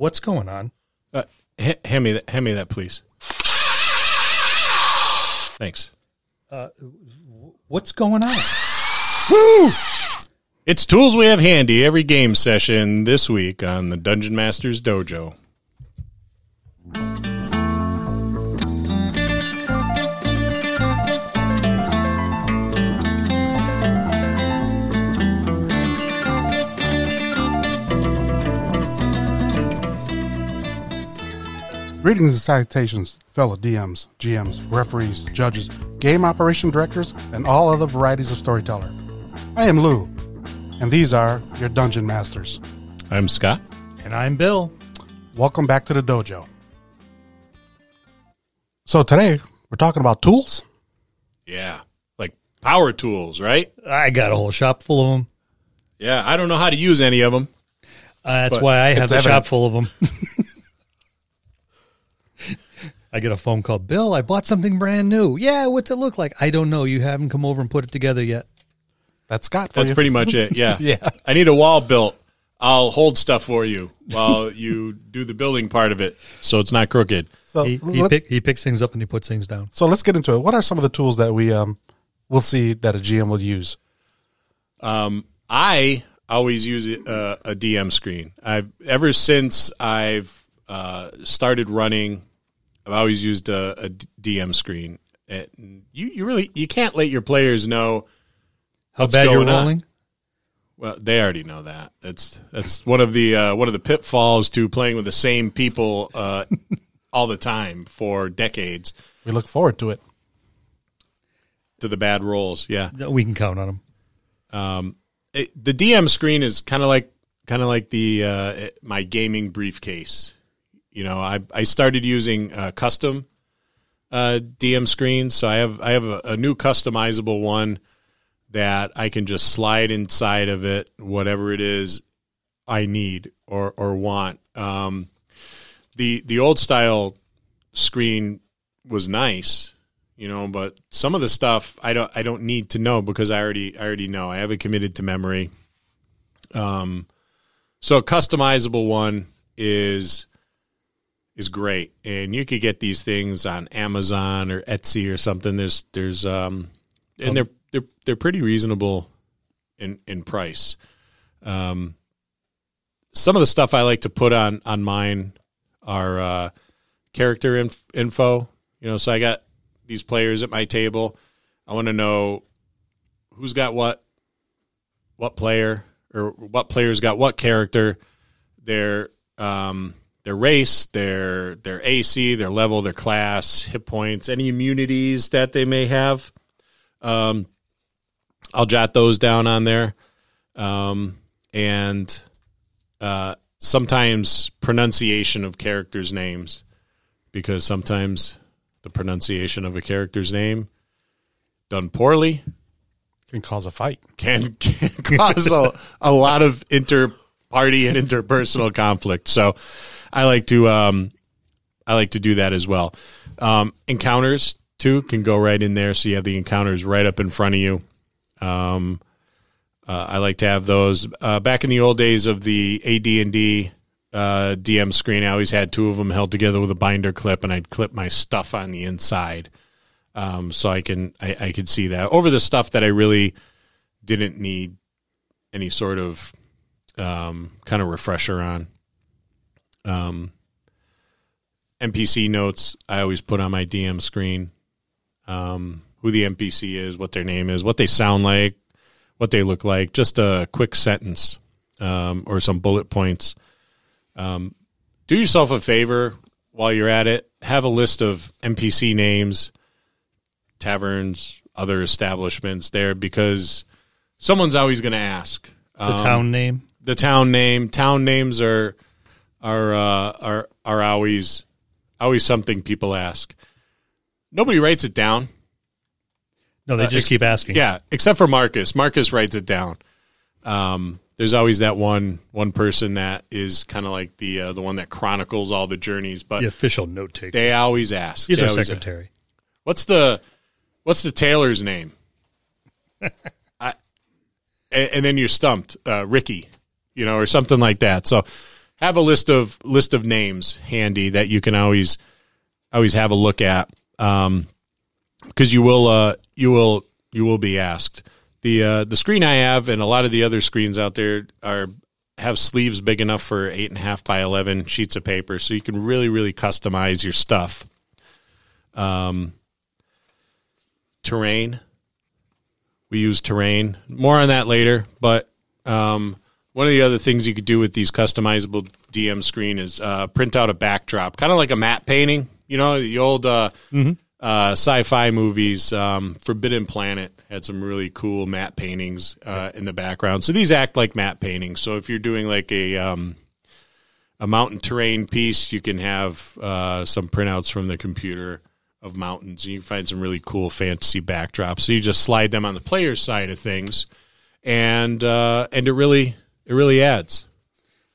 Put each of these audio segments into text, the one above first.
What's going on? Uh, h- hand me that. Hand me that, please. Thanks. What's going on? It's tools we have handy every game session this week on the Dungeon Masters Dojo. Greetings and salutations, fellow DMs, GMs, referees, judges, game operation directors, and all other varieties of storyteller. I am Lu, and these are your dungeon masters. I'm Scott. And I'm Bill. Welcome back to the dojo. So today we're talking about tools. Yeah, like power tools, right? I got a whole shop full of them. Yeah, I don't know how to use any of them. Uh, that's But why I have it's a evident. shop full of them. I get a phone call. Bill, I bought something brand new. Yeah, what's it look like? I don't know. You haven't come over and put it together yet. That's Scott for That's you. pretty much it. Yeah. Yeah. I need a wall built. I'll hold stuff for you while you do the building part of it, so it's not crooked. so, He, he, let, pick, he picks things up and he puts things down. so let's get into it. What are some of the tools that we um will see that a GM will use? Um, I always use a, a DM screen. I've ever since I've uh, started running. I've always used a, a DM screen. And you you really you can't let your players know. How bad you're going on? rolling? Well, they already know that. That's that's one of the uh, one of the pitfalls to playing with the same people uh, all the time for decades. We look forward to it. To the bad rolls, yeah. We can count on them. it, the DM screen is kind of like kind of like the uh, my gaming briefcase. You know, I I started using uh, custom uh, DM screens, so I have I have a, a new customizable one that I can just slide inside of it, whatever it is I need or or want. Um, the the old style screen was nice, you know, but some of the stuff I don't I don't need to know because I already I already know. I have it committed to memory. Um, so a customizable one is is great, and you could get these things on Amazon or Etsy or something. There's there's um, and they're they're they're pretty reasonable in in price. Um, some of the stuff I like to put on on mine are uh, character inf- info. You know, so I got these players at my table. I want to know who's got what, what player, or what players got what character, their um, their race, their their AC, their level, their class, hit points, any immunities that they may have. Um, I'll jot those down on there, um, and uh, sometimes pronunciation of characters' names, because sometimes the pronunciation of a character's name done poorly Can cause a fight. can, can cause a, a lot of inter party and interpersonal conflict. So I like to um I like to do that as well. Um encounters too can go right in there so you have the encounters right up in front of you. Um uh, I like to have those uh, back in the old days of the AD&D uh, DM screen. I always had two of them held together with a binder clip, and I'd clip my stuff on the inside, um, so I can I, I could see that over the stuff that I really didn't need any sort of um, kind of refresher on. Um, NPC notes I always put on my DM screen. Um, who the NPC is, what their name is, what they sound like, what they look like. Just a quick sentence um, or some bullet points. Um, do yourself a favor while you're at it. Have a list of NPC names, taverns, other establishments there because someone's always going to ask. The Um, town name. the town name. Town names are are uh, are are always always something people ask. Nobody writes it down. No, they uh, just ex- keep asking. Yeah, except for Marcus. Marcus writes it down. Um, there's always that one one person that is kind of like the uh, the one that chronicles all the journeys, but The official note taker. they always ask. He's They our secretary. What's the what's the tailor's name? I, and, and then you're stumped, uh, Ricky, you know, or something like that. So have a list of list of names handy that you can always always have a look at um, because you will uh, you will you will be asked. The uh, the screen I have and a lot of the other screens out there are have sleeves big enough for eight and a half by eleven sheets of paper, so you can really really customize your stuff. Um, terrain. We use terrain. More on that later, but um, one of the other things you could do with these customizable DM screen is uh, print out a backdrop, kind of like a matte painting. You know, the old uh, uh, sci-fi movies. Um, Forbidden Planet had some really cool matte paintings uh, in the background. So these act like matte paintings. So if you're doing like a um, a mountain terrain piece, you can have uh, some printouts from the computer of mountains, and you can find some really cool fantasy backdrops. So you just slide them on the player's side of things, and uh, and it really it really adds.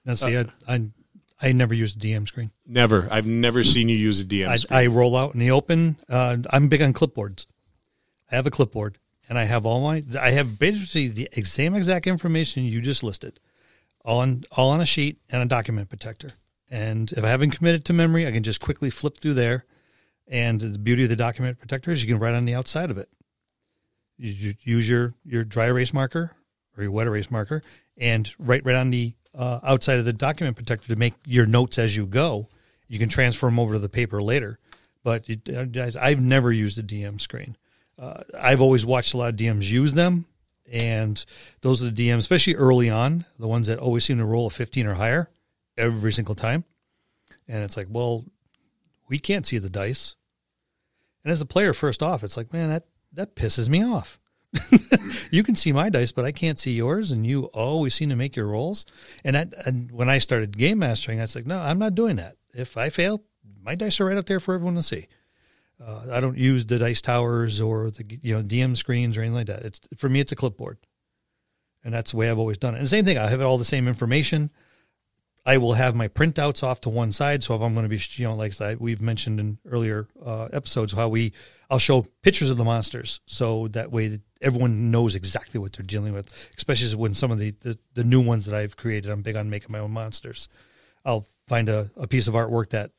Now, see, I, I I never use a DM screen. Never, I've never seen you use a DM I, screen. I roll out in the open. Uh, I'm big on clipboards. I have a clipboard, and I have all my. I have basically the same exact information you just listed, all on all on a sheet and a document protector. And if I haven't committed to memory, I can just quickly flip through there. And the beauty of the document protector is you can write on the outside of it. You use your your dry erase marker or your wet erase marker and write right on the uh, outside of the document protector to make your notes as you go. You can transfer them over to the paper later. But it, uh, I've never used a DM screen. Uh, I've always watched a lot of DMs use them, and those are the DMs, especially early on, the ones that always seem to roll a 15 or higher every single time. And it's like, well, we can't see the dice. And as a player, first off, it's like, man, that that pisses me off. you can see my dice, but I can't see yours, and you always seem to make your rolls. And, and when I started game mastering, I was like, no, I'm not doing that. If I fail, my dice are right up there for everyone to see. Uh, I don't use the dice towers or the you know DM screens or anything like that. It's for me, it's a clipboard, and that's the way I've always done it. And the same thing, I have all the same information. I will have my printouts off to one side. So if I'm going to be, you know, like I, we've mentioned in earlier uh, episodes, how we, I'll show pictures of the monsters, so that way everyone knows exactly what they're dealing with. Especially when some of the, the the new ones that I've created, I'm big on making my own monsters. I'll find a, a piece of artwork that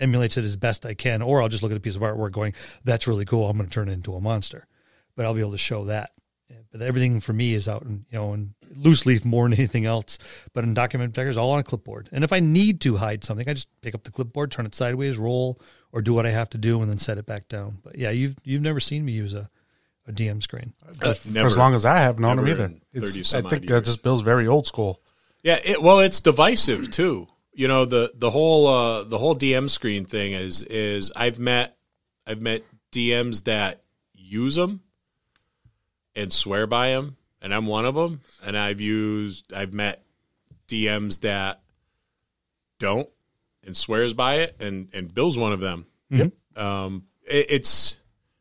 emulates it as best I can, or I'll just look at a piece of artwork going, "That's really cool. I'm going to turn it into a monster." But I'll be able to show that. But everything for me is out in you know in loose leaf more than anything else. But in document protectors, all on a clipboard. And if I need to hide something, I just pick up the clipboard, turn it sideways, roll, or do what I have to do, and then set it back down. But yeah, you've you've never seen me use a, a DM screen. Uh, for as long as I have known him never either. It's, I think odd that just Bill's very old school. Yeah, it, well, it's divisive too. You know the the whole uh, the whole DM screen thing is is I've met I've met DMs that use them and swear by them, and I'm one of them. And I've used I've met DMs that don't and swears by it, and and Bill's one of them. Yep. Um, it, it's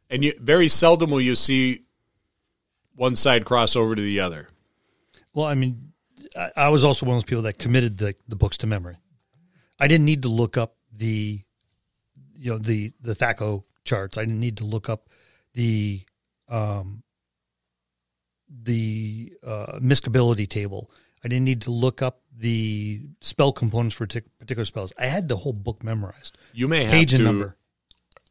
and you very seldom will you see one side cross over to the other. Well, I mean, I, I was also one of those people that committed the, the books to memory. I didn't need to look up the, you know, the the THACO charts. I didn't need to look up the, um, the uh, miscability table. I didn't need to look up the spell components for tic- particular spells. I had the whole book memorized, You may have page to and number.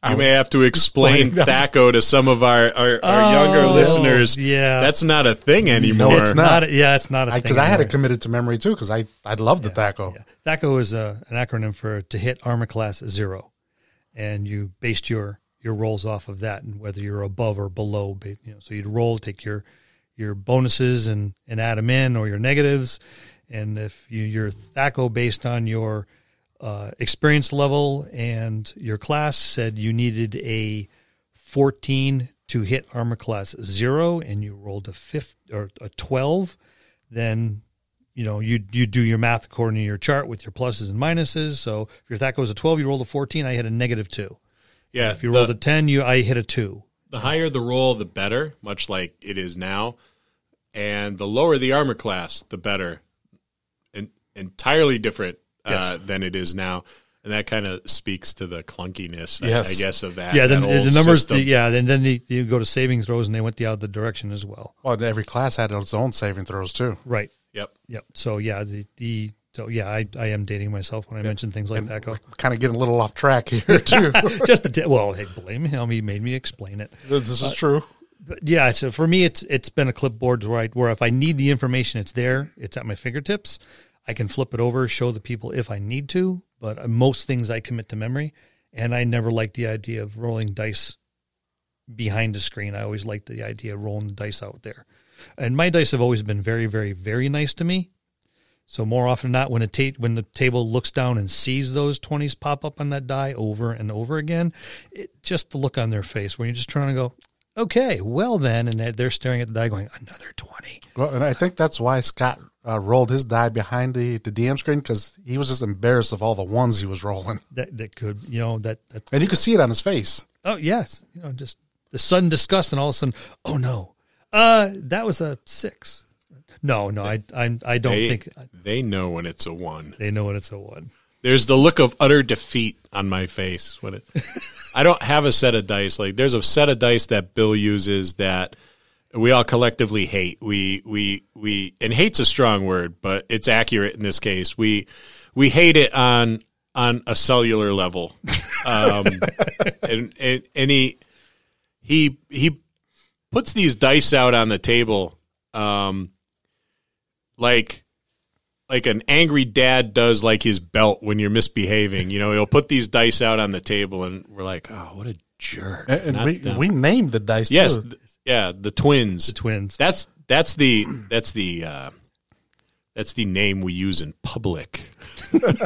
You may have to explain explain- THACO to some of our, our, our younger Oh, listeners. yeah. That's not a thing anymore. No, it's not. a- yeah, it's not a thing Because I, had it committed to memory too. Because I I love the THACO. Yeah. THACO is a, an acronym for to hit armor class zero, and you based your your rolls off of that, and whether you're above or below. You know, so you'd roll, take your your bonuses and and add them in, or your negatives, and if you your THACO based on your uh, experience level and your class said you needed a 14 to hit armor class zero, and you rolled a fifth or a 12, then you know, you you do your math according to your chart with your pluses and minuses. So if your THACO is a 12, you rolled a 14, I hit a negative two. yeah, If you the, rolled a 10, you I hit a two. The higher the roll, the better, much like it is now. And the lower the armor class, the better. En- entirely different uh, than it is now. And that kind of speaks to the clunkiness, I- Yes. I, guess, of that. yeah, then that the numbers, the, yeah, and then the, you go to saving throws and they went the other direction as well. Well, every class had its own saving throws too. Right. Yep. Yep. So yeah, the the So yeah, I, I am dating myself when I mention things like that. Go Kind of getting a little off track here too. just a t- well, hey, blame him. He made me explain it. this is true. But yeah, so for me, it's it's been a clipboard where I, where if I need the information, it's there. It's at my fingertips. I can flip it over, show the people if I need to. But uh, most things I commit to memory, and I never liked the idea of rolling dice behind the screen. I always liked the idea of rolling the dice out there. And my dice have always been very, very, very nice to me. So more often than not, when a ta- when the table looks down and sees those twenties pop up on that die over and over again, it, just the look on their face when you're just trying to go, okay, well then, and they're- staring at the die going, another twenty. Well, and I think that's why Scott uh, rolled his die behind the, the DM screen because he was just embarrassed of all the ones he was rolling, That that could you know that that and you could see it on his face. oh yes, you know just the sudden disgust and all of a sudden, oh no, uh, that was a six. No, no, I I I don't They, think they know when it's a one. they know when it's a one. There's the look of utter defeat on my face when it. I don't have a set of dice. Like there's a set of dice that Bill uses that we all collectively hate. We we we and hate's a strong word, but it's accurate in this case. We we hate it on on a cellular level. Um, and, and and he he he puts these dice out on the table, um, like like an angry dad does like his belt when you're misbehaving. You know, he'll put these dice out on the table, and we're like, oh, what a jerk. And, and we, them. we named the dice yes, too. th- yeah, the twins. The twins. That's that's the that's the uh, that's the name we use in public.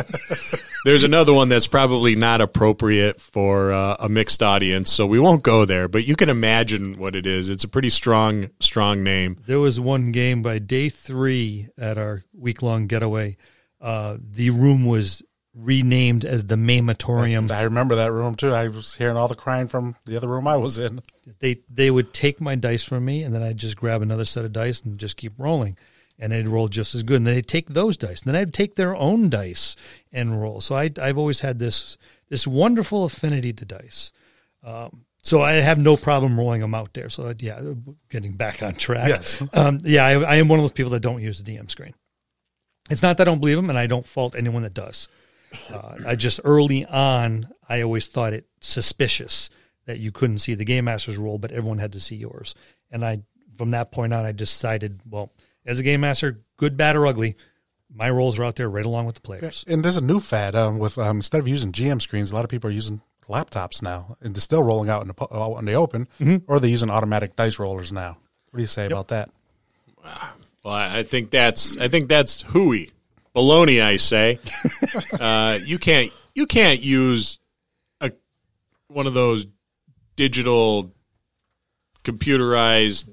There's another one that's probably not appropriate for uh, a mixed audience, so we won't go there. But you can imagine what it is. It's a pretty strong strong name. There was one game by day three at our week long getaway. Uh, the room was renamed as the Mamatorium. I remember that room too. I was hearing all the crying from the other room I was in. They they would take my dice from me, and then I'd just grab another set of dice and just keep rolling, and they'd roll just as good. And then they'd take those dice, and then I'd take their own dice and roll. So I I've always had this this wonderful affinity to dice. Um, so I have no problem rolling them out there. So yeah, getting back on track. Yes. Um, yeah, I, I am one of those people that don't use the DM screen. It's not that I don't believe them, and I don't fault anyone that does. Uh, I just early on, I always thought it suspicious that you couldn't see the game master's roll, but everyone had to see yours. And I, from that point on, I decided, well, as a game master, good, bad, or ugly, my rolls are out there right along with the players. And there's a new fad um, with um, instead of using GM screens, a lot of people are using laptops now, and they're still rolling out in the po- out in the open, or they're using automatic dice rollers now. What do you say about that? Well, I I think that's I think that's hooey baloney. I say uh, you can't you can't use a one of those digital computerized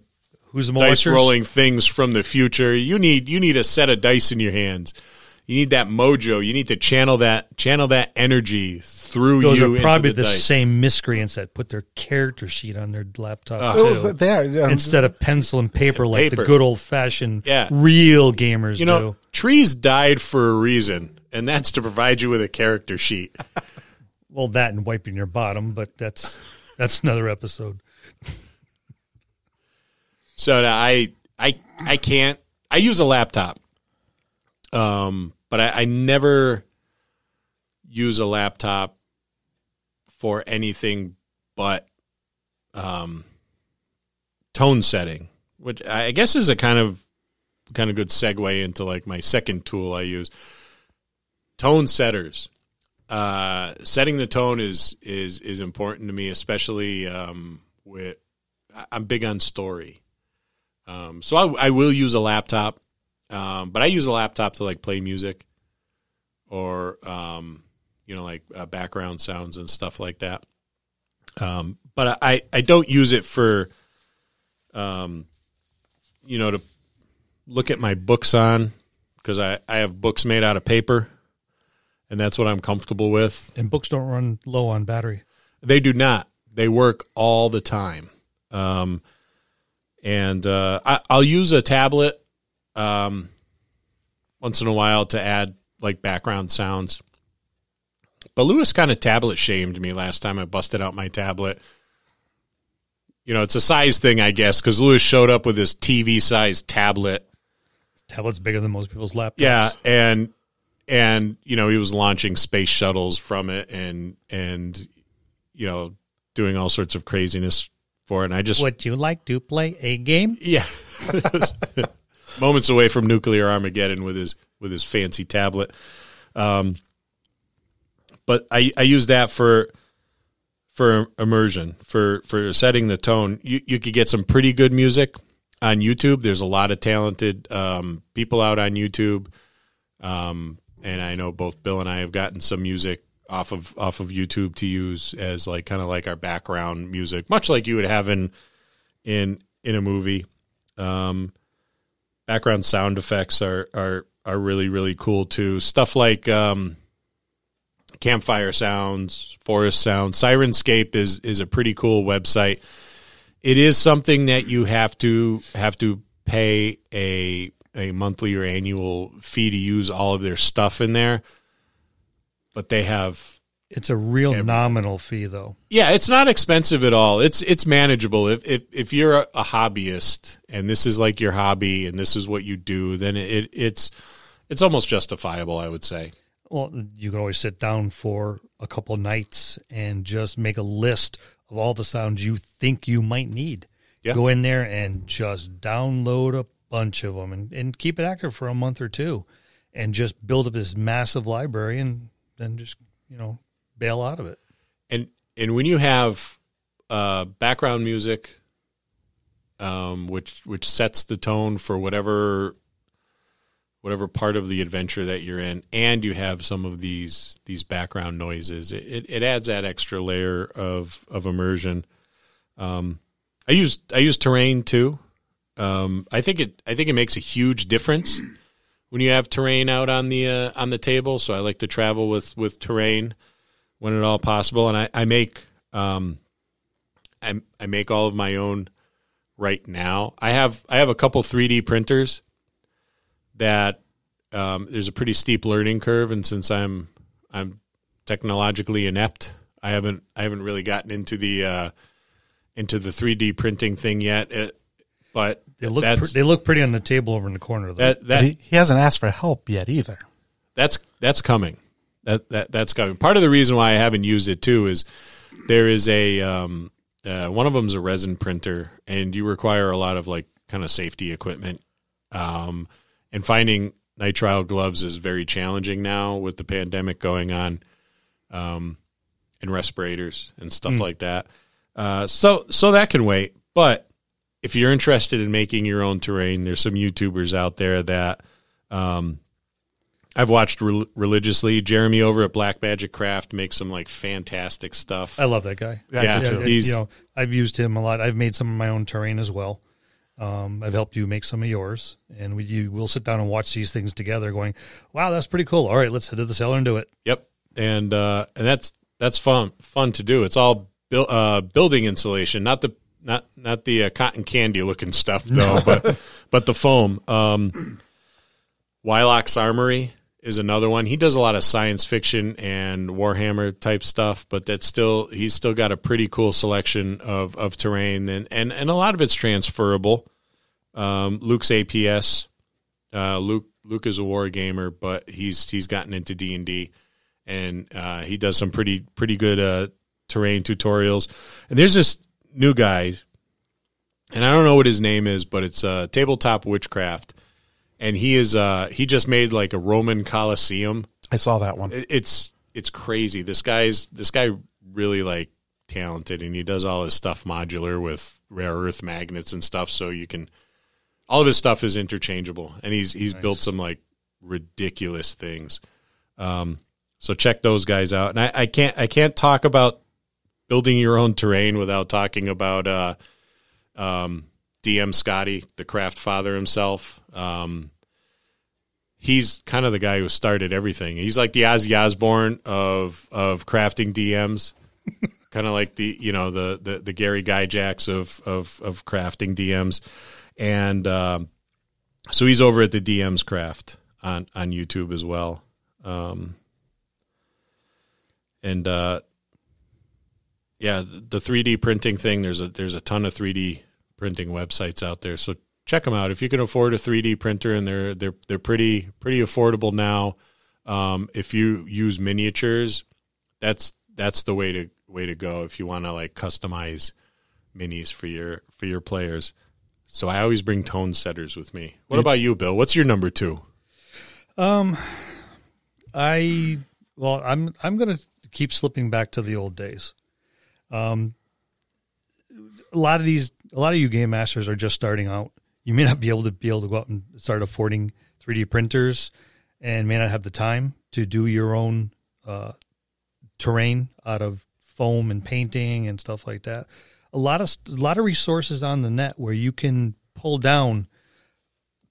Who's the dice molesters? rolling things from the future. You need you need a set of dice in your hands. You need that mojo. You need to channel that channel that energy through Those you are probably into the, the, dice. same miscreants that put their character sheet on their laptop Oh, too, they are. Um, instead of pencil and paper like paper. the good old fashioned Yeah. real gamers You know, do. trees died for a reason, and that's to provide you with a character sheet. Well, that and wiping your bottom, but that's that's another episode. So I I I can't. I use a laptop, um, but I, I never use a laptop for anything but um, tone setting, which I guess is a kind of kind of good segue into like my second tool I use. Tone setters. Uh, setting the tone is is is important to me, especially um, with I'm big on story. Um, so I, I will use a laptop, um, but I use a laptop to like play music or um, you know like uh, background sounds and stuff like that. Um, but I I don't use it for um, you know to look at my books on because I I have books made out of paper, and that's what I'm comfortable with. And books don't run low on battery. They do not. They work all the time. Um, and uh, I, I'll use a tablet um, once in a while to add like background sounds. But Lewis kind of tablet shamed me last time I busted out my tablet. You know, it's a size thing, I guess, because Lewis showed up with this TV sized tablet. Tablet's bigger than most people's laptops. Yeah, and and you know he was launching space shuttles from it and and you know doing all sorts of craziness for and i just Would you like to play a game? yeah. Moments away from nuclear armageddon with his with his fancy tablet. Um but i i use that for for immersion for for setting the tone. You you could get some pretty good music on youtube. There's a lot of talented um people out on youtube. Um and i know both bill and i have gotten some music off of off of youtube to use as like kind of like our background music much like you would have in in in a movie. Um background sound effects are are are really really cool too. Stuff like um campfire sounds forest sounds. Syrinscape is is a pretty cool website. It is something that you have to have to pay a a monthly or annual fee to use all of their stuff in there but they have It's a real Everything. nominal fee, though. yeah, it's not expensive at all. It's it's manageable. If if if you're a, a hobbyist and this is like your hobby and this is what you do, then it it's it's almost justifiable, I would say. Well, you can always sit down for a couple nights and just make a list of all the sounds you think you might need. Yeah. Go in there and just download a bunch of them and, and keep it active for a month or two and just build up this massive library and then just, you know, bail out of it. And and when you have uh, background music, um, which which sets the tone for whatever whatever part of the adventure that you're in, and you have some of these these background noises, it, it, it adds that extra layer of of immersion. Um, I use I use terrain too. Um, I think it I think it makes a huge difference when you have terrain out on the uh, on the table. So I like to travel with with terrain when at all possible. And I, I make um, I, I make all of my own right now. I have I have a couple 3D printers that um, there's a pretty steep learning curve, and since I'm I'm technologically inept, I haven't I haven't really gotten into the uh, into the 3D printing thing yet. It, but They look that's pre- they look pretty on the table over in the corner though. that that he, he hasn't asked for help yet either. that's that's coming. That that that's coming. Part of the reason why I haven't used it too is there is a um, uh, one of them is a resin printer, and you require a lot of like kind of safety equipment. Um, and finding nitrile gloves is very challenging now with the pandemic going on, um, and respirators and stuff like that. Uh, so so that can wait. But if you're interested in making your own terrain, there's some YouTubers out there that um, I've watched rel religiously. Jeremy over at Black Magic Craft makes some like fantastic stuff. I love that guy. Yeah, Yeah, it- he's you know, I've used him a lot. I've made some of my own terrain as well. Um, I've helped you make some of yours, and we you we'll sit down and watch these things together. Going, wow, that's pretty cool. All right, let's head to the cellar and do it. Yep, and uh, and that's that's fun fun to do. It's all buil- uh, building insulation, not the not not the uh, cotton candy looking stuff though, but but the foam. Um, Wyloch's Armory is another one. He does a lot of science fiction and Warhammer type stuff, but that's still he's still got a pretty cool selection of, of terrain and, and, and a lot of it's transferable. Um, Luke's APS. Uh, Luke Luke is a war gamer, but he's he's gotten into D and D, and uh, he does some pretty pretty good uh, terrain tutorials. And there's this new guy, and I don't know what his name is, but it's uh, tabletop witchcraft, and he is uh, he just made like a Roman Colosseum. I saw that one. It- It's it's crazy. This guy's this guy really like talented, and he does all his stuff modular with rare earth magnets and stuff, so you can. All of his stuff is interchangeable, and he's he's built some like ridiculous things. Um, so check those guys out. And I, I can't I can't talk about building your own terrain without talking about uh, um, DM Scotty, the craft father himself. Um, he's kind of the guy who started everything. He's like the Ozzy Osbourne of of crafting DMs, kind of like the you know the the, the Gary Gygaxes of of of crafting DMs, and um, so he's over at the DMs Craft on on YouTube as well. Um, and uh, yeah, the 3D printing thing. There's a there's a ton of 3D printing websites out there. So check them out if you can afford a 3D printer, and they're they're they're pretty pretty affordable now. Um, if you use miniatures, that's that's the way to way to go if you want to like customize minis for your for your players. So I always bring tone setters with me. What about you, Bill? What's your number two? Um, I well, I'm I'm gonna keep slipping back to the old days. Um, a lot of these, a lot of you game masters are just starting out. You may not be able to be able to go out and start affording 3D printers, and may not have the time to do your own uh, terrain out of foam and painting and stuff like that. A lot of a lot of resources on the net where you can pull down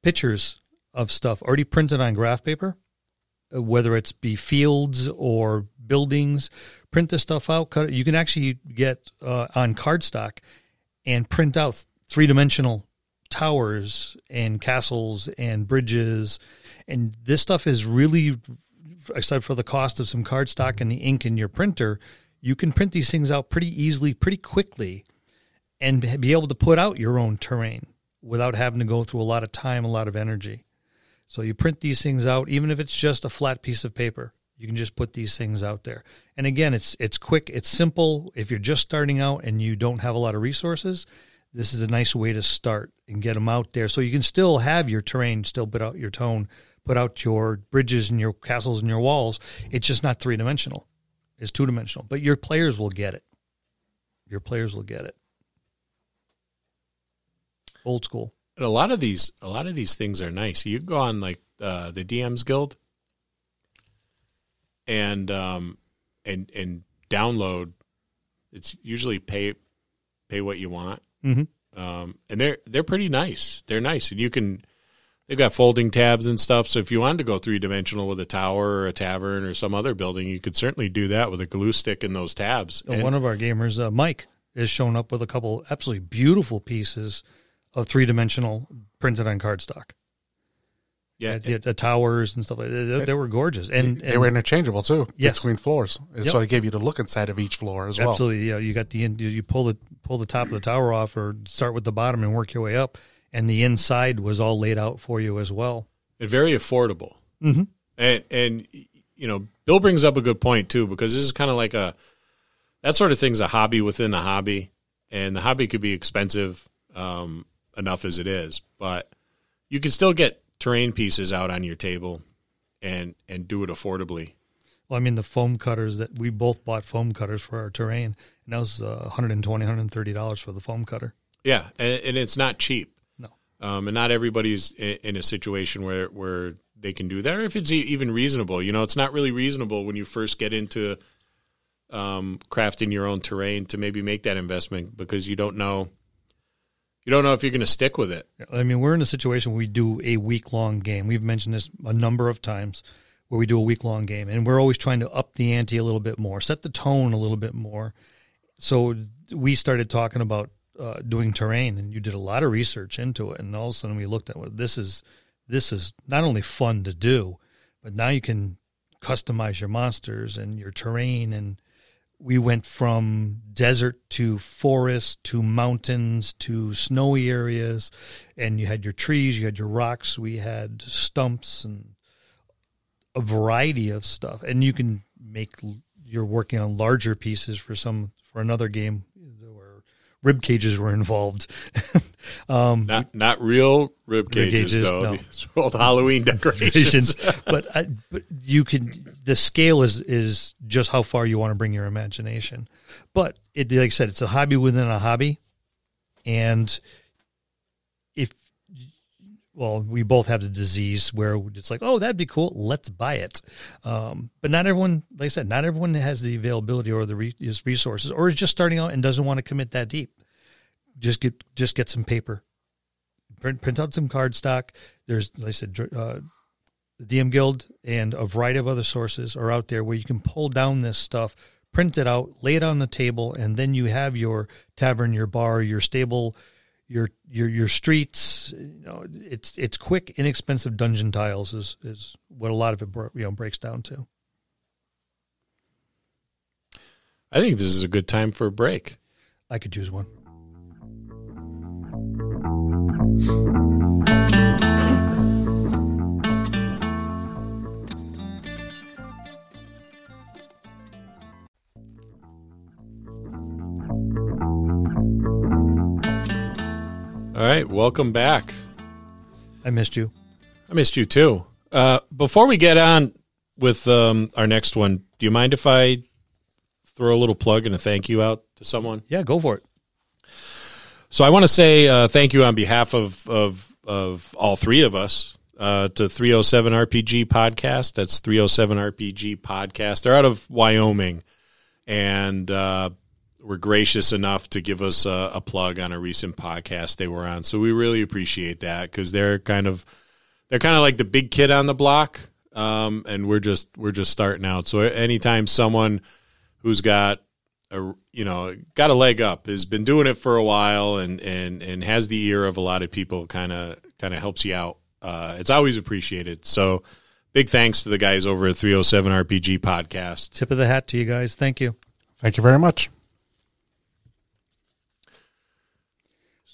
pictures of stuff already printed on graph paper, uh, whether it's be fields or buildings. Print this stuff out. Cut it. You can actually get uh, on cardstock and print out three dimensional towers and castles and bridges. And this stuff is really, except for the cost of some cardstock and the ink in your printer, you can print these things out pretty easily, pretty quickly, and be able to put out your own terrain without having to go through a lot of time, a lot of energy. So you print these things out, even if it's just a flat piece of paper. You can just put these things out there. And again, it's it's quick, it's simple. If you're just starting out and you don't have a lot of resources, this is a nice way to start and get them out there. So you can still have your terrain, still put out your tone, put out your bridges and your castles and your walls. It's just not three dimensional. It's two dimensional. But your players will get it. Your players will get it. Old school. And a lot of these, a lot of these things are nice. You go on like uh, the DM's Guild, and um, and and download. It's usually pay pay what you want, Mm-hmm. um, and they're they're pretty nice. They're nice, and you can. They've got folding tabs and stuff. So if you wanted to go three dimensional with a tower or a tavern or some other building, you could certainly do that with a glue stick and those tabs. And- One of our gamers, uh, Mike, has shown up with a couple absolutely beautiful pieces of three dimensional printed on cardstock. Yeah, Uh, the towers and stuff like that. They, they were gorgeous. And, they were interchangeable too Yes. between floors. Yep. So they gave you the look inside of each floor as well. absolutely, yeah, you got the you pull the pull the top of the tower off, or start with the bottom and work your way up. And the inside was all laid out for you as well. and very affordable. Mm-hmm. And and you know, Bill brings up a good point too because this is kind of like a that sort of thing's a hobby within a hobby, and the hobby could be expensive um, enough as it is, but you can still get terrain pieces out on your table and and do it affordably. Well, I mean, the foam cutters that we both bought foam cutters for our terrain, and that was uh, 120 $130 for the foam cutter. Yeah, and, and it's not cheap. No. um, and not everybody's in, in a situation where where they can do that, or if it's e- even reasonable. You know, it's not really reasonable when you first get into um, crafting your own terrain to maybe make that investment because you don't know you don't know if you're going to stick with it. I mean, we're in a situation where we do a week long game. We've mentioned this a number of times where we do a week long game, and we're always trying to up the ante a little bit more, set the tone a little bit more. So we started talking about uh, doing terrain, and you did a lot of research into it, and all of a sudden we looked at well, this is this is not only fun to do, but now you can customize your monsters and your terrain and we went from desert to forest to mountains to snowy areas and you had your trees you had your rocks we had stumps and a variety of stuff. And you can make you're working on larger pieces for some for another game rib cages were involved um Not not real rib cages, cages, though. no. These are old Halloween decorations. but I, but you can the scale is is just how far you want to bring your imagination. But it like I said, it's a hobby within a hobby, and well, we both have the disease where it's like, oh, that'd be cool. Let's buy it. Um, but not everyone, like I said, not everyone has the availability or the re- resources, or is just starting out and doesn't want to commit that deep. Just get just get some paper, print, print out some cardstock. There's, like I said, uh, the DM Guild and a variety of other sources are out there where you can pull down this stuff, print it out, lay it on the table, and then you have your tavern, your bar, your stable, your your your streets. You know, it's it's quick, inexpensive dungeon tiles is is what a lot of it bro- you know breaks down to. I think this is a good time for a break. I could choose one. right, welcome back. I missed you. I missed you too. Uh, before we get on with um, our next one, do you mind if I throw a little plug and a thank you out to someone? Yeah, go for it. So I want to say uh, thank you on behalf of of of all three of us uh, to 307 RPG podcast. That's 307 RPG podcast. They're out of Wyoming, and uh, were gracious enough to give us a, a, plug on a recent podcast they were on. So we really appreciate that because they're kind of they're kind of like the big kid on the block, um, and we're just we're just starting out. So anytime someone who's got a you know got a leg up has been doing it for a while and and and has the ear of a lot of people kind of kind of helps you out. Uh, it's always appreciated. So big thanks to the guys over at 307 rpg podcast. Tip of the hat to you guys. Thank you. Thank you very much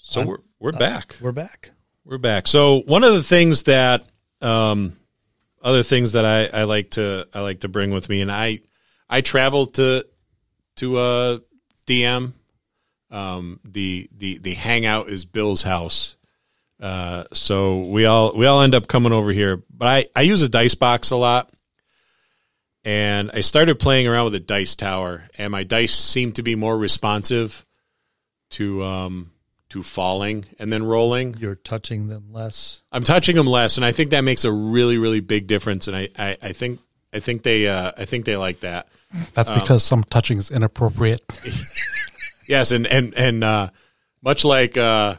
so we're we're uh, back we're back we're back so one of the things that um other things that I, I like to I like to bring with me and I I traveled to to uh, DM. Um, the the the hangout is Bill's house. Uh, so we all we all end up coming over here. But I I use a dice box a lot, and I started playing around with a dice tower, and my dice seem to be more responsive to um to falling and then rolling. You're touching them less. I'm touching them less, and I think that makes a really really big difference. And I I, I think I think they uh, I think they like that. That's because um, some touching is inappropriate. yes, and and and uh, much like uh,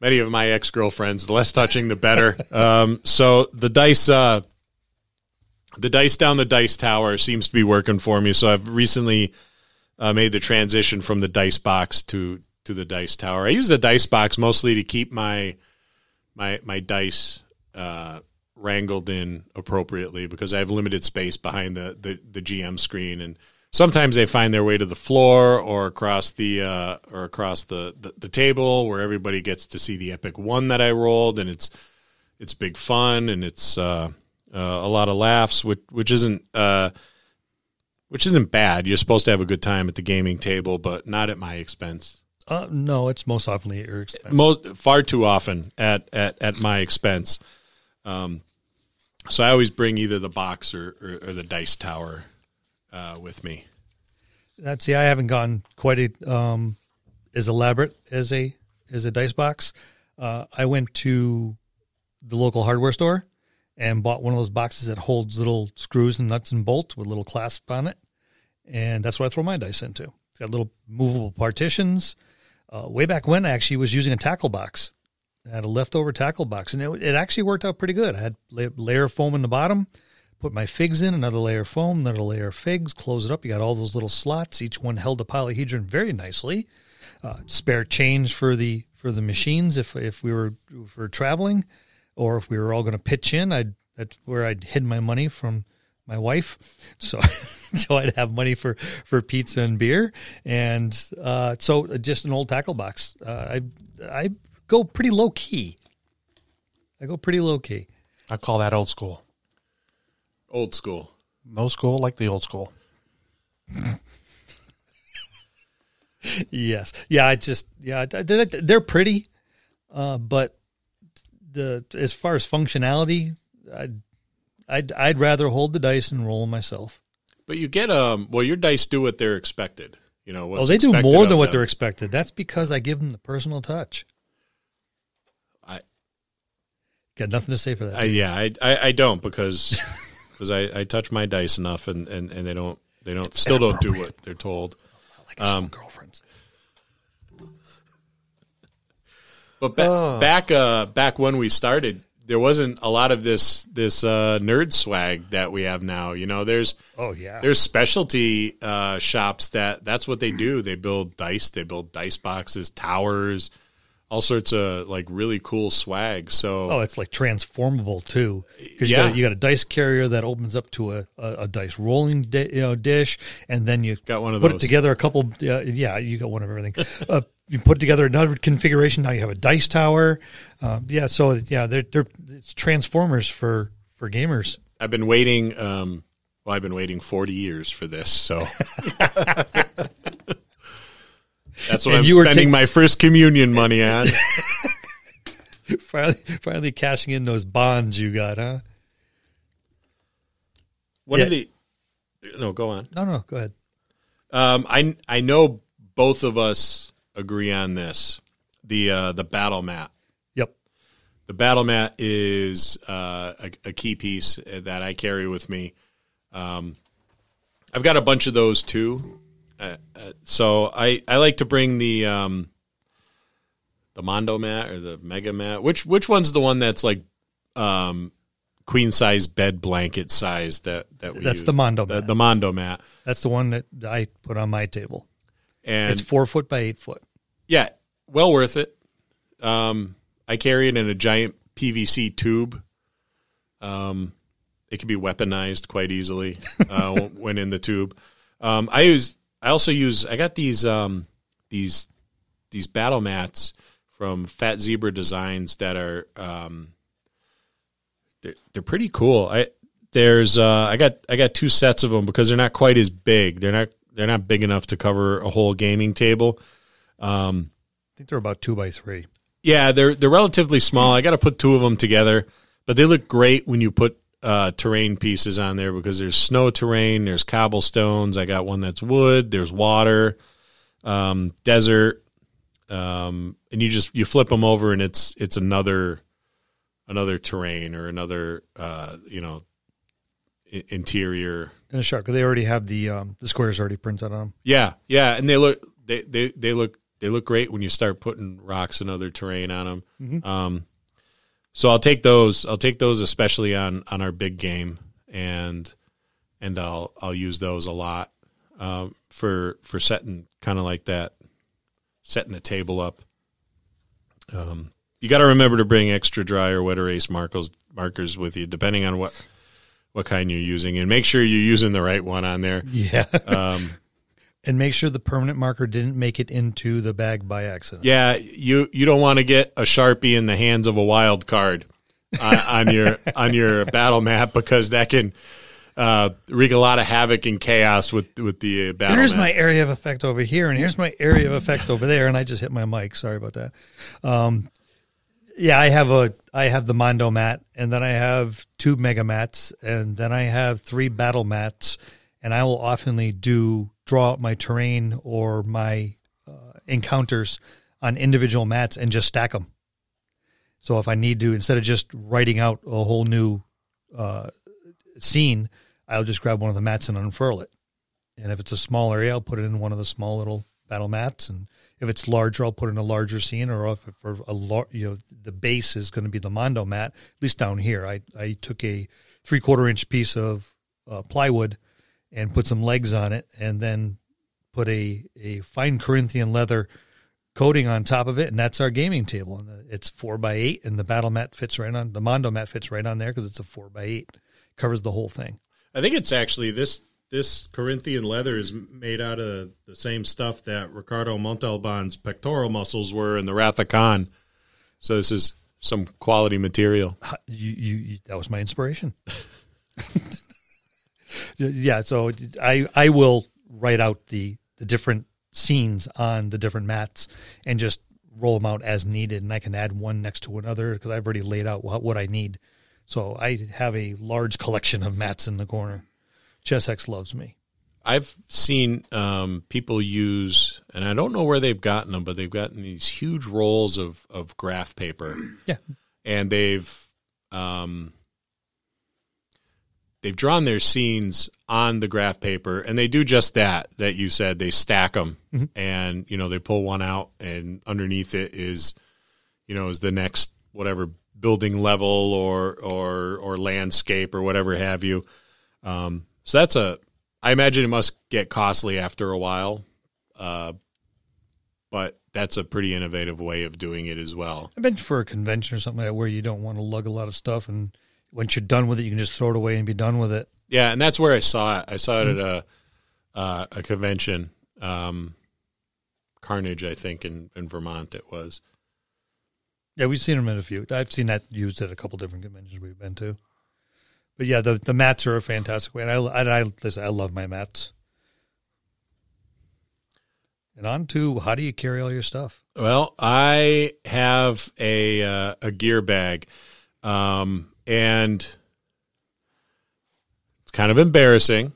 many of my ex girlfriends, the less touching, the better. um, so the dice, uh, the dice down the dice tower seems to be working for me. So I've recently uh, made the transition from the dice box to to the dice tower. I use the dice box mostly to keep my my my dice uh, wrangled in appropriately because I have limited space behind the, the, the GM screen and sometimes they find their way to the floor or across the uh, or across the, the, the, table where everybody gets to see the epic one that I rolled and it's it's big fun and it's uh, uh, a lot of laughs which which isn't uh, which isn't bad. You're supposed to have a good time at the gaming table, but not at my expense. Uh, no, it's most often at your expense. Most, far too often at, at, at my expense. Um, so I always bring either the box or, or, or the dice tower uh, with me. That's see, I haven't gone quite a, um, as elaborate as a as a dice box. Uh, I went to the local hardware store and bought one of those boxes that holds little screws and nuts and bolts with a little clasp on it, and that's what I throw my dice into. It's got little movable partitions. Uh, way back when, I actually was using a tackle box I had a leftover tackle box, and it, it actually worked out pretty good. I had a layer of foam in the bottom, put my figs in, another layer of foam, another layer of figs, close it up. You got all those little slots. Each one held a polyhedron very nicely. Uh, spare change for the for the machines if if we were if we traveling, or if we were all going to pitch in. I'd that's where I'd hid my money from my wife, so so I'd have money for for pizza and beer, and uh, so just an old tackle box. Uh, I I go pretty low key. I go pretty low key. I call that old school. Old school. No school like the old school. yes. Yeah. I just yeah. They're pretty, uh, but the as far as functionality, I'd, I'd I'd rather hold the dice and roll myself. But you get um. Well, your dice do what they're expected. You know. What's oh, they do more than what them. they're expected. That's because I give them the personal touch. I got nothing to say for that. I, yeah, I, I, I don't because because I, I touch my dice enough and, and, and they don't they don't it's still don't do what they're told. Like um, girlfriends. But ba- oh. back uh, back when we started, there wasn't a lot of this this uh, nerd swag that we have now. You know, there's oh yeah, there's specialty uh, shops that that's what they do. They build dice, they build dice boxes, towers all sorts of like really cool swag. So oh, it's like transformable too. Because yeah. you, got, you got a dice carrier that opens up to a, a, a dice rolling di- you know dish, and then you got one of put those. it together. A couple, uh, yeah, you got one of everything. you put together another configuration. Now you have a dice tower. Uh, yeah, so yeah, they're they're it's transformers for for gamers. I've been waiting. Um, well, I've been waiting forty years for this. So That's what And I'm you were spending taking- my first communion money on. finally, finally cashing in those bonds you got, huh? One of Yeah. the no, go on. No, no, go ahead. Um, I I know both of us agree on this. The uh, the battle mat. Yep. The battle mat is uh, a, a key piece that I carry with me. Um, I've got a bunch of those too. Uh, uh, so I, I like to bring the um, the Mondo mat or the Mega mat. Which which one's the one that's like um, queen size bed blanket size that that we That's use? the Mondo the, mat. the Mondo mat. That's the one that I put on my table. And It's four foot by eight foot. Yeah, well worth it. Um, I carry it in a giant PVC tube. Um, it can be weaponized quite easily uh, when in the tube. Um, I use. I also use. I got these um, these these battle mats from Fat Zebra Designs that are um, they're, they're pretty cool. I there's uh, I got I got two sets of them because they're not quite as big. They're not they're not big enough to cover a whole gaming table. Um, I think they're about two by three. yeah, they're they're relatively small. I got to put two of them together, but they look great when you put uh, terrain pieces on there because there's snow terrain, there's cobblestones. I got one that's wood. There's water, um, desert, um, and you just you flip them over and it's it's another another terrain or another uh, you know i- interior And a shark. They already have the um, the squares already printed on them. Yeah, yeah, and they look they they, they look they look great when you start putting rocks and other terrain on them. Um, so I'll take those. I'll take those especially on on our big game, and and I'll I'll use those a lot um, for for setting kind of like that, setting the table up. Um, you got to remember to bring extra dry or wet erase markers markers with you, depending on what what kind you're using, and make sure you're using the right one on there. Yeah. And make sure the permanent marker didn't make it into the bag by accident. Yeah, you you don't want to get a sharpie in the hands of a wild card on, on your on your battle map because that can uh, wreak a lot of havoc and chaos with with the battle Here's map. my area of effect over here, and here's my area of effect over there, and I just hit my mic. Sorry about that. Um, yeah, I have a I have the Mondo mat, and then I have two mega mats, and then I have three battle mats, and I will oftenly do draw out my terrain or my uh, encounters on individual mats and just stack them. So if I need to, instead of just writing out a whole new uh, scene, I'll just grab one of the mats and unfurl it. And if it's a small area, I'll put it in one of the small little battle mats. And if it's larger, I'll put in a larger scene. Or if for a lar- you know the base is going to be the Mondo mat, at least down here, I I took a three quarter inch piece of uh, plywood and put some legs on it, and then put a a fine Corinthian leather coating on top of it, and that's our gaming table. And uh, it's four by eight, and the battle mat fits right on the Mondo mat fits right on there because it's a four by eight, covers the whole thing. I think it's actually this this Corinthian leather is made out of the same stuff that Ricardo Montalban's pectoral muscles were in the Wrath of Khan. So this is some quality material. you, you, you that was my inspiration. yeah, so I I will write out the the different scenes on the different mats and just roll them out as needed, and I can add one next to another because I've already laid out what, what I need. So I have a large collection of mats in the corner. Chessex loves me. I've seen um, people use, and I don't know where they've gotten them, but they've gotten these huge rolls of, of graph paper. Yeah. And they've um, they've drawn their scenes on the graph paper, and they do just that. That you said they stack them, and you know they pull one out, and underneath it is, you know, is the next whatever building level or or or landscape or whatever have you. Um, so that's a I imagine it must get costly after a while, uh, but that's a pretty innovative way of doing it as well. I've been for a convention or something like that where you don't want to lug a lot of stuff, and once you're done with it, you can just throw it away and be done with it. Yeah, and that's where I saw it. I saw it at a uh, a convention, um, Carnage, I think, in, in Vermont. It was. Yeah, we've seen them at a few. I've seen that used at a couple different conventions we've been to. But yeah, the the mats are a fantastic way, and I I, I listen. I love my mats. And on to how do you carry all your stuff? Well, I have a uh, a gear bag, um, and it's kind of embarrassing,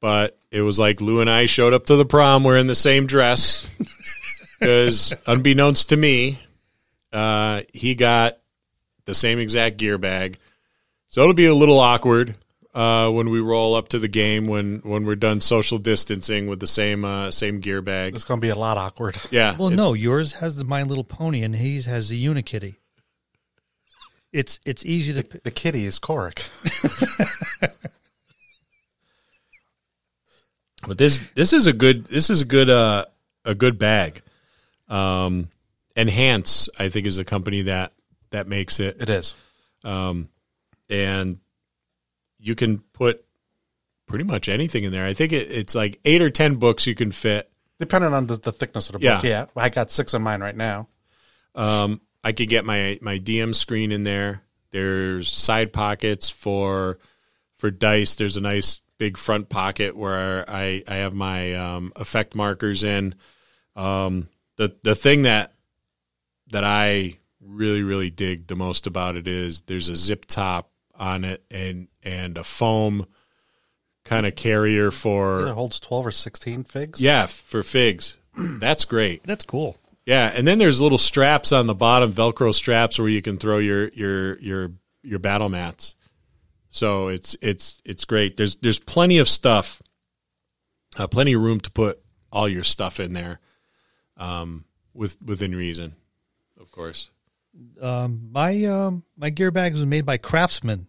but it was like Lu and I showed up to the prom wearing the same dress because, unbeknownst to me, uh, he got the same exact gear bag. So it'll be a little awkward uh, when we roll up to the game when when we're done social distancing with the same uh, same gear bag. It's going to be a lot awkward. Yeah. Well, no, yours has the My Little Pony, and he has the Unikitty. It's it's easy to. The kitty is Cork. But this this is a good this is a good uh a good bag. Um Enhance, I think, is a company that that makes it. It is. Um and you can put pretty much anything in there. I think it, it's like eight or ten books you can fit. Depending on the, the thickness of the Yeah. book. Yeah. I got six in mine right now. Um, I could get my my DM screen in there. There's side pockets for for dice. There's a nice big front pocket where I I have my um, effect markers in. Um, the the thing that that I really really dig the most about it is there's a zip top on it and and a foam kind of carrier for It holds 12 or 16 figs. yeah for figs. That's great. That's cool. Yeah, and then there's little straps on the bottom, Velcro straps where you can throw your your your your battle mats. So it's it's it's great. There's there's plenty of stuff, uh, plenty of room to put all your stuff in there, um, with within reason, of course. Um, my um, my gear bag was made by Craftsman.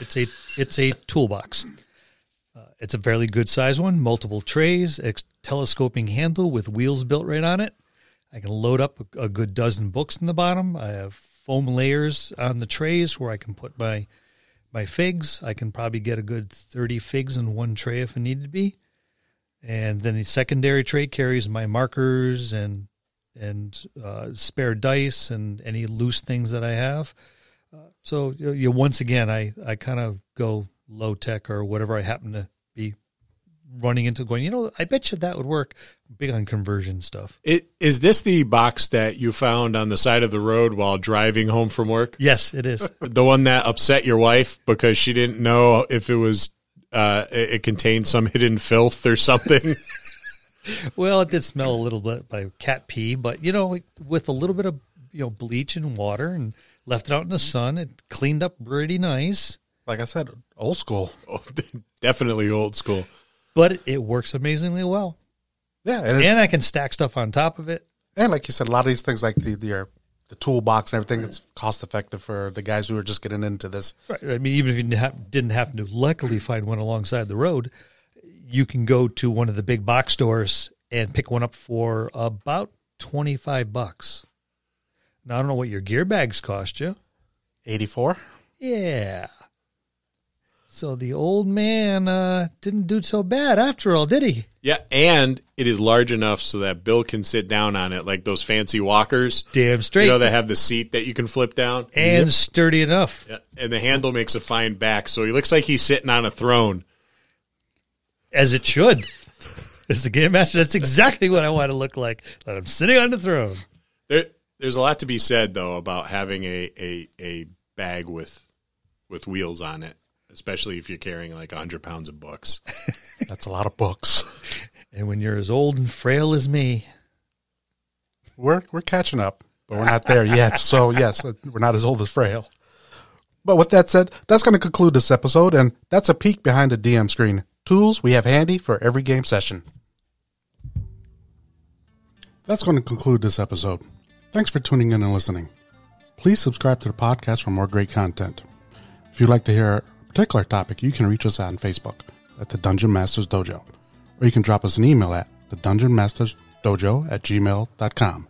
It's a it's a toolbox. Uh, it's a fairly good size one. Multiple trays, ex- telescoping handle with wheels built right on it. I can load up a, good dozen books in the bottom. I have foam layers on the trays where I can put my my figs. I can probably get a good thirty figs in one tray if it needed to be. And then the secondary tray carries my markers and and uh, spare dice and any loose things that I have. Uh, so you, you once again, I I kind of go low tech or whatever I happen to running into. Going, you know, I bet you that would work. Big on conversion stuff. It, is this the box that you found on the side of the road while driving home from work? Yes, it is. The one that upset your wife because she didn't know if it was uh, it, it contained some hidden filth or something. well, it did smell a little bit like cat pee, but you know, with a little bit of you know bleach and water and left it out in the sun, it cleaned up pretty nice. Like I said, old school. Oh, definitely old school. But it works amazingly well, Yeah. And, and I can stack stuff on top of it. and like you said, a lot of these things like the, the, uh, the toolbox and everything, it's cost effective for the guys who are just getting into this. Right. I mean, even if you didn't have, didn't happen to luckily find one alongside the road, you can go to one of the big box stores and pick one up for about 25 bucks. Now, I don't know what your gear bags cost you. 84? Yeah. So the old man uh, didn't do so bad after all, did he? Yeah, and it is large enough so that Bill can sit down on it, like those fancy walkers. Damn straight. You know, they have the seat that you can flip down. and sturdy enough. Yeah, and the handle makes a fine back, so he looks like he's sitting on a throne. As it should. As the game master, that's exactly what I want to look like. That I'm sitting on the throne. There, there's a lot to be said though about having a, a, a bag with with wheels on it, especially if you're carrying like hundred pounds of books. That's a lot of books. And when you're as old and frail as me, We're, we're catching up, but we're not there yet. So, yes, we're not as old as Frail. But with that said, that's going to conclude this episode, and that's a peek behind the DM screen. Tools we have handy for every game session. That's going to conclude this episode. Thanks for tuning in and listening. Please subscribe to the podcast for more great content. If you'd like to hear a particular topic, you can reach us on Facebook at the Dungeon Masters Dojo, or you can drop us an email at the Dungeon Masters Dojo at gmail.com.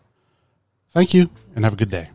Thank you and have a good day.